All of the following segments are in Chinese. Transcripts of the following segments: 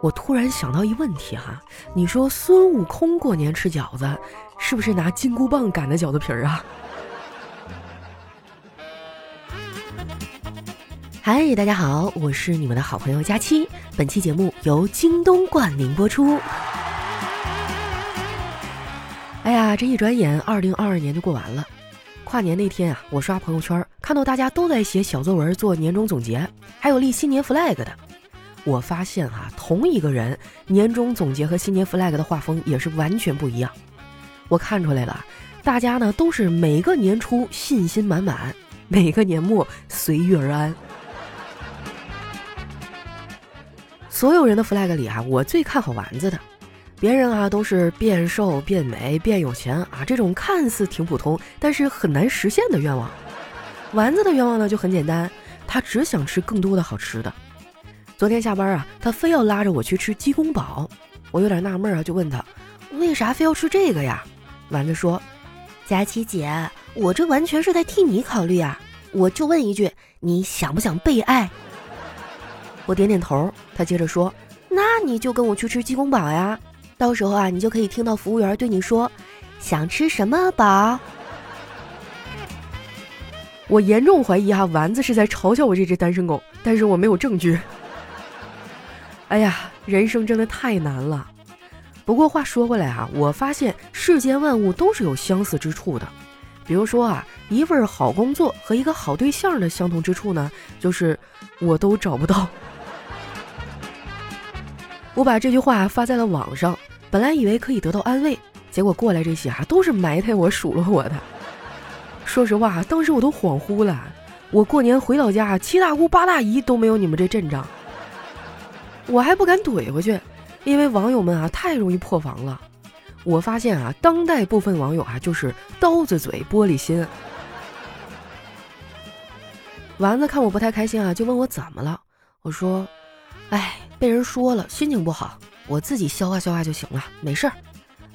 我突然想到一问题哈，你说孙悟空过年吃饺子，是不是拿金箍棒擀的饺子皮儿啊？嗨，大家好，我是你们的好朋友佳期。本期节目由京东冠名播出。哎呀，这一转眼，二零二二年就过完了。跨年那天啊，我刷朋友圈，看到大家都在写小作文做年终总结，还有立新年 flag 的。我发现哈，同一个人年终总结和新年 flag 的画风也是完全不一样。我看出来了，大家呢都是每个年初信心满满，每个年末随遇而安。所有人的 flag 里啊，我最看好丸子的。别人啊都是变瘦、变美、变有钱啊，这种看似挺普通，但是很难实现的愿望。丸子的愿望呢就很简单，他只想吃更多的好吃的。昨天下班啊，他非要拉着我去吃鸡公煲，我有点纳闷啊，就问他，为啥非要吃这个呀？丸子说：“佳琪姐，我这完全是在替你考虑啊！我就问一句，你想不想被爱？”我点点头。他接着说：“那你就跟我去吃鸡公煲呀，到时候啊，你就可以听到服务员对你说，想吃什么宝。”我严重怀疑哈，丸子是在嘲笑我这只单身狗，但是我没有证据。哎呀，人生真的太难了。不过话说回来啊，我发现世间万物都是有相似之处的。比如说啊，一份好工作和一个好对象的相同之处呢，就是我都找不到。我把这句话发在了网上，本来以为可以得到安慰，结果过来这些啊都是埋汰我、数落我的。说实话，当时我都恍惚了。我过年回老家，七大姑八大姨都没有你们这阵仗。我还不敢怼回去，因为网友们啊太容易破防了。我发现啊，当代部分网友啊就是刀子嘴玻璃心。丸子看我不太开心啊，就问我怎么了。我说：“哎，被人说了，心情不好，我自己消化消化就行了，没事儿。”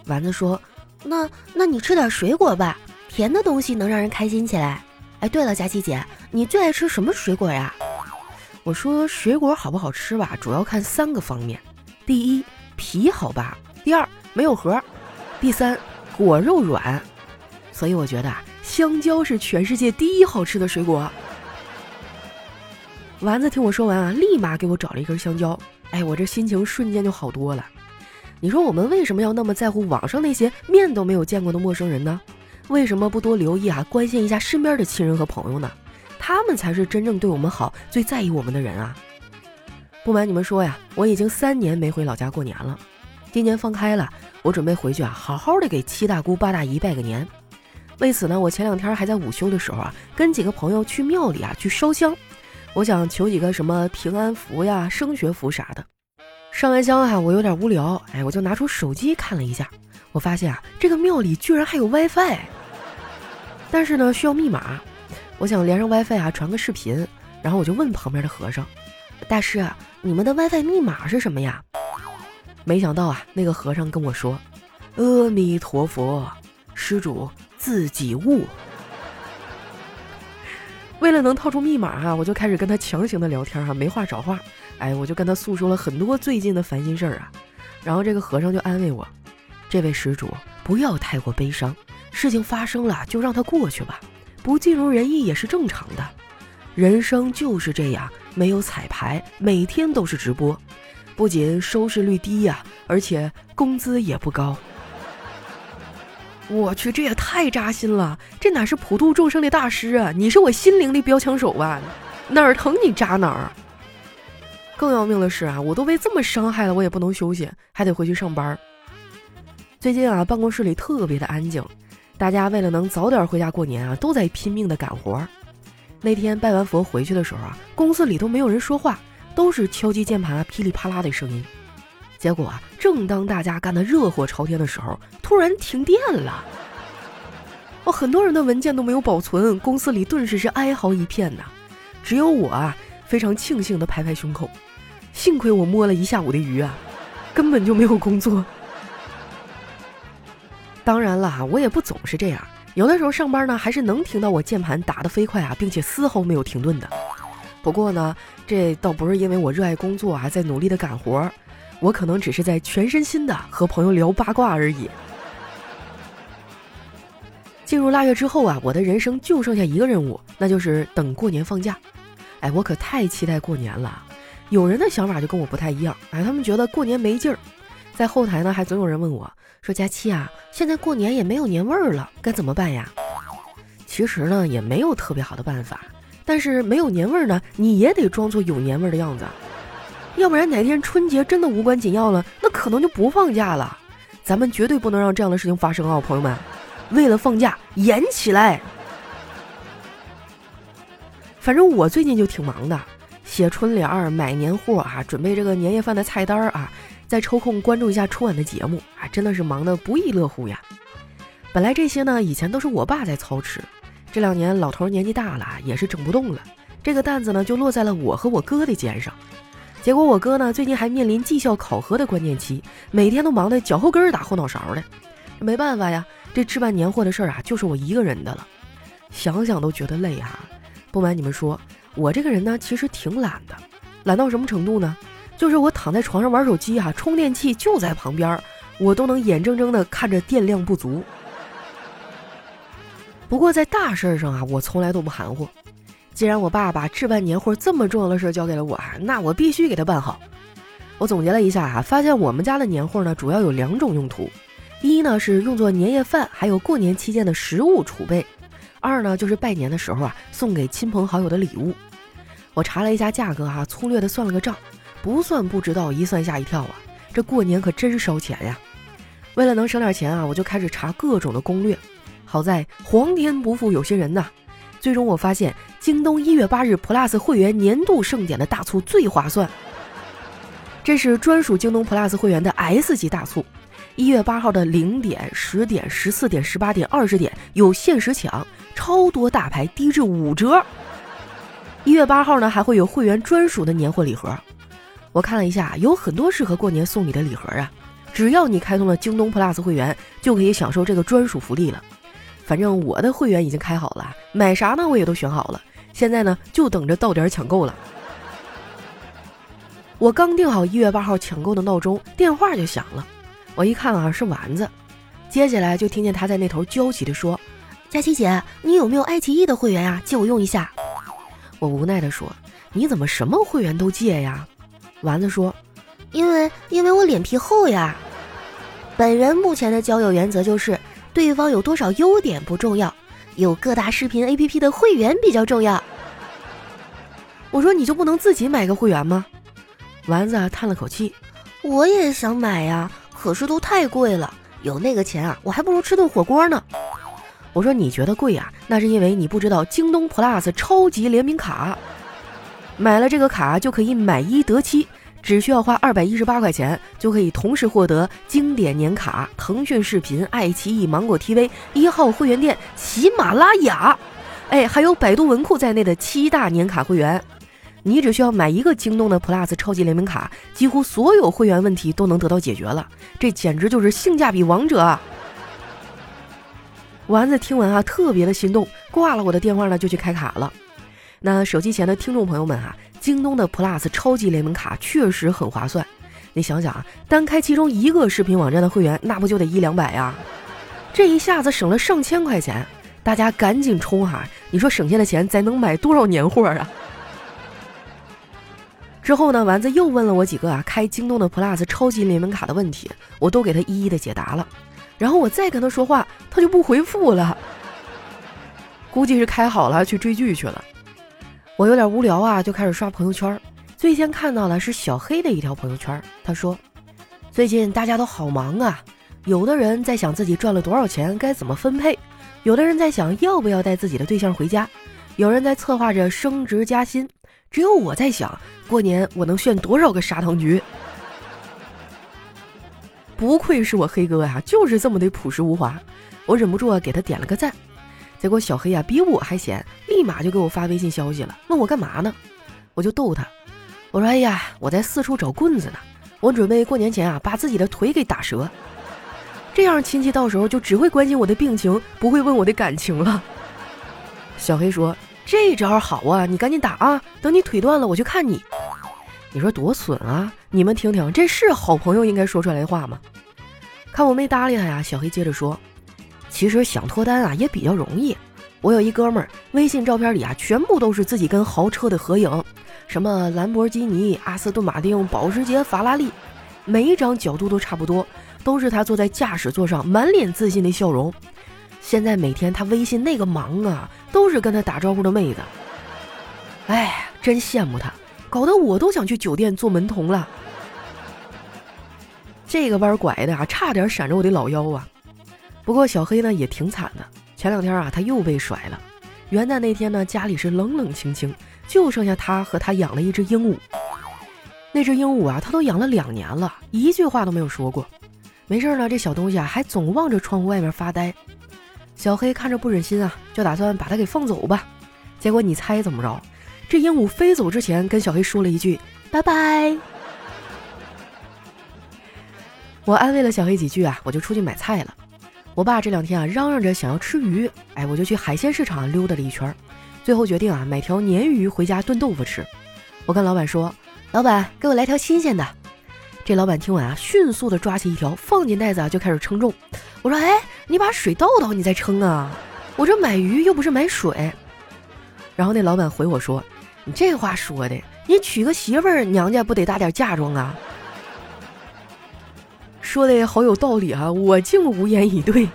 丸子说：“那那你吃点水果吧，甜的东西能让人开心起来。哎，对了，佳琪姐，你最爱吃什么水果呀？”我说水果好不好吃吧，主要看三个方面：第一，皮好吧；第二，没有核；第三，果肉软。所以我觉得啊，香蕉是全世界第一好吃的水果。丸子听我说完啊，立马给我找了一根香蕉。哎，我这心情瞬间就好多了。你说我们为什么要那么在乎网上那些面都没有见过的陌生人呢？为什么不多留意啊，关心一下身边的亲人和朋友呢？他们才是真正对我们好、最在意我们的人啊！不瞒你们说呀，我已经三年没回老家过年了。今年放开了，我准备回去啊，好好的给七大姑八大姨拜个年。为此呢，我前两天还在午休的时候啊，跟几个朋友去庙里啊去烧香，我想求几个什么平安符呀、升学符啥的。上完香啊，我有点无聊，哎，我就拿出手机看了一下，我发现啊，这个庙里居然还有 WiFi，但是呢，需要密码。我想连上 WiFi 啊，传个视频，然后我就问旁边的和尚：“大师，你们的 WiFi 密码是什么呀？”没想到啊，那个和尚跟我说：“阿弥陀佛，施主自己悟。”为了能套出密码啊，我就开始跟他强行的聊天哈，没话找话。哎，我就跟他诉说了很多最近的烦心事儿啊。然后这个和尚就安慰我：“这位施主不要太过悲伤，事情发生了就让它过去吧。”不尽如人意也是正常的，人生就是这样，没有彩排，每天都是直播，不仅收视率低呀，而且工资也不高。我去，这也太扎心了！这哪是普度众生的大师啊？你是我心灵的标枪手啊！哪儿疼你扎哪儿。更要命的是啊，我都被这么伤害了，我也不能休息，还得回去上班。最近啊，办公室里特别的安静。大家为了能早点回家过年啊，都在拼命的赶活。那天拜完佛回去的时候啊，公司里都没有人说话，都是敲击键盘噼里啪啦的声音。结果啊，正当大家干得热火朝天的时候，突然停电了。哦，很多人的文件都没有保存，公司里顿时是哀嚎一片呐。只有我啊，非常庆幸的拍拍胸口，幸亏我摸了一下午的鱼啊，根本就没有工作。当然了，我也不总是这样。有的时候上班呢，还是能听到我键盘打得飞快啊，并且丝毫没有停顿的。不过呢，这倒不是因为我热爱工作啊，在努力的干活。我可能只是在全身心的和朋友聊八卦而已。进入腊月之后啊，我的人生就剩下一个任务，那就是等过年放假。哎，我可太期待过年了。有人的想法就跟我不太一样，哎，他们觉得过年没劲儿。在后台呢，还总有人问我说：“佳期啊，现在过年也没有年味儿了，该怎么办呀？”其实呢，也没有特别好的办法。但是没有年味儿呢，你也得装作有年味儿的样子，要不然哪天春节真的无关紧要了，那可能就不放假了。咱们绝对不能让这样的事情发生啊，朋友们！为了放假，演起来！反正我最近就挺忙的，写春联儿、买年货啊，准备这个年夜饭的菜单儿啊，再抽空关注一下春晚的节目啊，真的是忙得不亦乐乎呀。本来这些呢，以前都是我爸在操持。这两年老头年纪大了，也是整不动了，这个担子呢就落在了我和我哥的肩上。结果我哥呢最近还面临绩效考核的关键期，每天都忙得脚后跟打后脑勺的。没办法呀，这置办年货的事儿啊就是我一个人的了，想想都觉得累哈。不瞒你们说，我这个人呢其实挺懒的，懒到什么程度呢？就是我躺在床上玩手机哈，充电器就在旁边，我都能眼睁睁地看着电量不足。不过在大事上啊，我从来都不含糊。既然我爸把置办年货这么重要的事交给了我啊，那我必须给他办好。我总结了一下啊，发现我们家的年货呢，主要有两种用途：一呢是用作年夜饭，还有过年期间的食物储备；二呢就是拜年的时候啊，送给亲朋好友的礼物。我查了一下价格哈，粗略的算了个账，不算不知道，一算吓一跳啊！这过年可真烧钱呀！为了能省点钱啊，我就开始查各种的攻略。好在皇天不负有心人呐，最终我发现京东一月八日 Plus 会员年度盛典的大促最划算。这是专属京东 Plus 会员的 S 级大促，一月八号的零点、十点、十四点、十八点、二十点有限时抢，超多大牌低至五折。一月八号呢还会有会员专属的年货礼盒，我看了一下，有很多适合过年送礼的礼盒啊，只要你开通了京东 Plus 会员，就可以享受这个专属福利了。反正我的会员已经开好了，买啥呢我也都选好了，现在呢就等着到点抢购了。我刚定好一月八号抢购的闹钟，电话就响了。我一看啊是丸子，接下来就听见他在那头焦急地说：“佳琪姐，你有没有爱奇艺的会员啊？借我用一下。”我无奈地说：“你怎么什么会员都借呀？”丸子说：“因为因为我脸皮厚呀。本人目前的交友原则就是。”对方有多少优点不重要，有各大视频 APP 的会员比较重要。我说你就不能自己买个会员吗？丸子叹了口气，我也想买呀，可是都太贵了，有那个钱啊，我还不如吃顿火锅呢。我说你觉得贵呀，那是因为你不知道京东 Plus 超级联名卡，买了这个卡就可以买一得七。只需要花二百一十八块钱，就可以同时获得经典年卡、腾讯视频、爱奇艺、芒果 TV、一号会员店、喜马拉雅，哎，还有百度文库在内的七大年卡会员。你只需要买一个京东的 Plus 超级联名卡，几乎所有会员问题都能得到解决了。这简直就是性价比王者啊！丸子听完啊，特别的心动，挂了我的电话呢，就去开卡了。那手机前的听众朋友们啊。京东的 Plus 超级联盟卡确实很划算，你想想啊，单开其中一个视频网站的会员，那不就得一两百呀？这一下子省了上千块钱，大家赶紧冲哈！你说省下的钱，咱能买多少年货啊？之后呢，丸子又问了我几个啊开京东的 Plus 超级联盟卡的问题，我都给他一一的解答了。然后我再跟他说话，他就不回复了，估计是开好了去追剧去了。我有点无聊啊，就开始刷朋友圈。最先看到的是小黑的一条朋友圈，他说：“最近大家都好忙啊，有的人在想自己赚了多少钱该怎么分配，有的人在想要不要带自己的对象回家，有人在策划着升职加薪，只有我在想过年我能炫多少个砂糖橘。”不愧是我黑哥呀，就是这么的朴实无华，我忍不住啊给他点了个赞。结果小黑啊比我还闲，立马就给我发微信消息了，问我干嘛呢？我就逗他，我说：“哎呀，我在四处找棍子呢，我准备过年前啊把自己的腿给打折，这样亲戚到时候就只会关心我的病情，不会问我的感情了。”小黑说：“这招好啊，你赶紧打啊，等你腿断了我去看你。”你说多损啊！你们听听，这是好朋友应该说出来的话吗？看我没搭理他呀，小黑接着说：“其实想脱单啊也比较容易。我有一哥们儿，微信照片里啊全部都是自己跟豪车的合影，什么兰博基尼、阿斯顿马丁、保时捷、法拉利，每一张角度都差不多，都是他坐在驾驶座上满脸自信的笑容。现在每天他微信那个忙啊，都是跟他打招呼的妹子。哎，真羡慕他，搞得我都想去酒店做门童了。”这个弯拐的啊，差点闪着我的老腰啊！不过小黑呢也挺惨的，前两天啊他又被甩了。元旦那天呢，家里是冷冷清清，就剩下他和他养了一只鹦鹉。那只鹦鹉啊，他都养了两年了，一句话都没有说过。没事呢，这小东西啊还总望着窗户外面发呆。小黑看着不忍心啊，就打算把它给放走吧。结果你猜怎么着？这鹦鹉飞走之前跟小黑说了一句拜拜。我安慰了小黑几句啊，我就出去买菜了。我爸这两天啊嚷嚷着想要吃鱼，哎，我就去海鲜市场溜达了一圈，最后决定啊买条鲶鱼回家炖豆腐吃。我跟老板说：“老板，给我来条新鲜的。”这老板听完啊，迅速的抓起一条放进袋子啊，就开始称重。我说：“哎，你把水倒倒，你再称啊！我这买鱼又不是买水。”然后那老板回我说：“你这话说的，你娶个媳妇儿，娘家不得搭点嫁妆啊？”说的好有道理啊，我竟无言以对。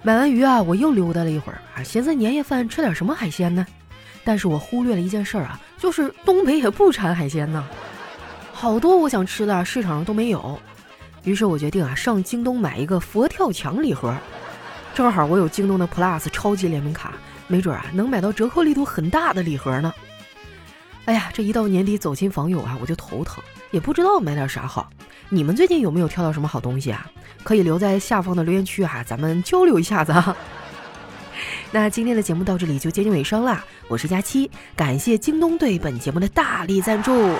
买完鱼啊，我又溜达了一会儿啊，寻思年夜饭吃点什么海鲜呢？但是我忽略了一件事儿啊，就是东北也不产海鲜呢，好多我想吃的市场上都没有。于是我决定啊，上京东买一个佛跳墙礼盒，正好我有京东的 Plus 超级联名卡，没准啊能买到折扣力度很大的礼盒呢。哎呀，这一到年底走亲访友啊，我就头疼，也不知道买点啥好。你们最近有没有挑到什么好东西啊？可以留在下方的留言区啊，咱们交流一下子啊。那今天的节目到这里就接近尾声啦，我是佳期，感谢京东对本节目的大力赞助，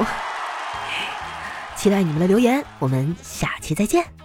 期待你们的留言，我们下期再见。